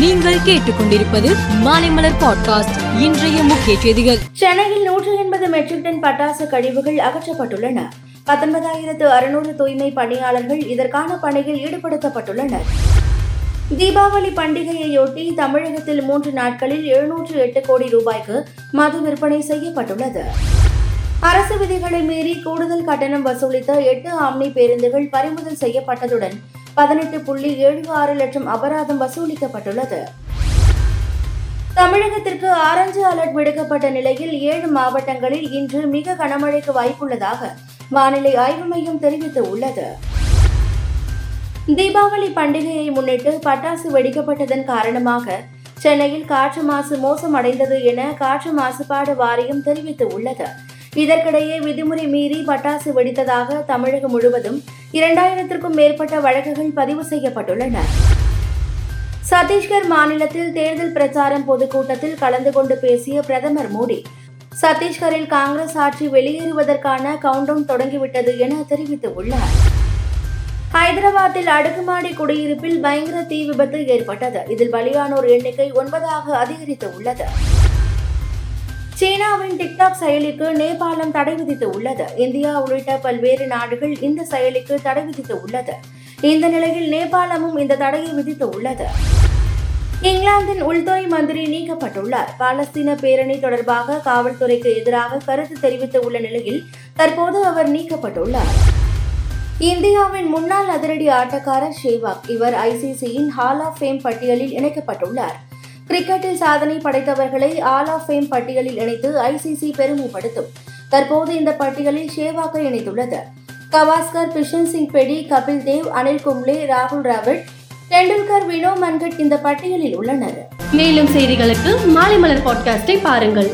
நீங்கள் கேட்டுக்கொண்டிருப்பது மாலைமலர் பாட்காஸ்ட் இன்றைய முக்கிய செய்திகள். சென்னையில் நூற்று எண்பது மெட்ரிக் டன் பட்டாசு கழிவுகள் அகற்றப்பட்டுள்ளன. பத்தொன்பதாயிரத்து அறுநூறு தூய்மை பணியாளர்கள் இதற்கான பணியில் ஈடுபடுத்தப்பட்டுள்ளனர். தீபாவளி பண்டிகையையொட்டி தமிழகத்தில் மூன்று நாட்களில் எழுநூற்று எட்டு கோடி ரூபாய்க்கு மது விற்பனை செய்யப்பட்டுள்ளது. அரசு விதிகளை மீறி கூடுதல் கட்டணம் வசூலித்த எட்டு ஆம்னி பேருந்துகள் பறிமுதல் செய்யப்பட்டதுடன் பதினெட்டு புள்ளி ஏழு ஆறு லட்சம் அபராதம் வசூலிக்கப்பட்டுள்ளது. தமிழகத்திற்கு ஆரஞ்சு அலர்ட் விடுக்கப்பட்ட நிலையில் ஏழு மாவட்டங்களில் இன்று மிக கனமழைக்கு வாய்ப்புள்ளதாக வானிலை ஆய்வு மையம் தெரிவித்துள்ளது. தீபாவளி பண்டிகையை முன்னிட்டு பட்டாசு வெடிக்கப்பட்டதன் காரணமாக சென்னையில் காற்று மாசு மோசமடைந்தது என காற்று மாசுபாடு வாரியம் தெரிவித்துள்ளது. இதற்கிடையே விதிமுறை மீறி பட்டாசு வெடித்ததாக தமிழகம் முழுவதும் இரண்டாயிரத்திற்கும் மேற்பட்ட வழக்குகள் பதிவு செய்யப்பட்டுள்ளன. சத்தீஸ்கர் மாநிலத்தில் தேர்தல் பிரச்சாரம் பொதுக்கூட்டத்தில் கலந்து கொண்டு பேசிய பிரதமர் மோடி சத்தீஸ்கரில் காங்கிரஸ் ஆட்சி வெளியேறுவதற்கான கவுண்டவுன் தொடங்கிவிட்டது என தெரிவித்துள்ளார். ஹைதராபாத்தில் அடுக்குமாடி குடியிருப்பில் பயங்கர தீ விபத்து ஏற்பட்டது. இதில் பலியானோர் எண்ணிக்கை ஒன்பதாக அதிகரித்துள்ளது. சீனாவின் டிக்டாக் செயலிக்கு நேபாளம் தடை விதித்து உள்ளது. இந்தியா உள்ளிட்ட பல்வேறு நாடுகள் இந்த செயலிக்கு தடை விதித்து உள்ளது. இந்த நிலையில் நேபாளமும் இந்த தடையை விதித்து உள்ளது. இங்கிலாந்தின் உள்துறை மந்திரி நீக்கப்பட்டுள்ளார். பாலஸ்தீன பேரணி தொடர்பாக காவல்துறைக்கு எதிராக கருத்து தெரிவித்துள்ள நிலையில் தற்போது அவர் நீக்கப்பட்டுள்ளார். இந்தியாவின் முன்னாள் அதிரடி ஆட்டக்காரர் ஷேவாக் இவர் ஐசிசியின் ஹால் ஆஃப் ஃபேம் பட்டியலில் இணைக்கப்பட்டுள்ளார். கிரிக்கெட்டில் சாதனை படைத்தவர்களை ஆல் ஆஃப் ஃபேம் பட்டியலில் இணைத்து ஐசிசி பெருமைப்படுத்தும். தற்போது இந்த பட்டியலில் ஷேவாக்கை இணைத்துள்ளது. கவாஸ்கர் பிஷன் சிங் பெடி கபில் தேவ் அனில் கும்ளே ராகுல் டிராவிட் டெண்டுல்கர் வினோ மன்கட் இந்த பட்டியலில் உள்ளனர். மேலும் செய்திகளுக்கு மாலைமலர் பாட்காஸ்டை பாருங்கள்.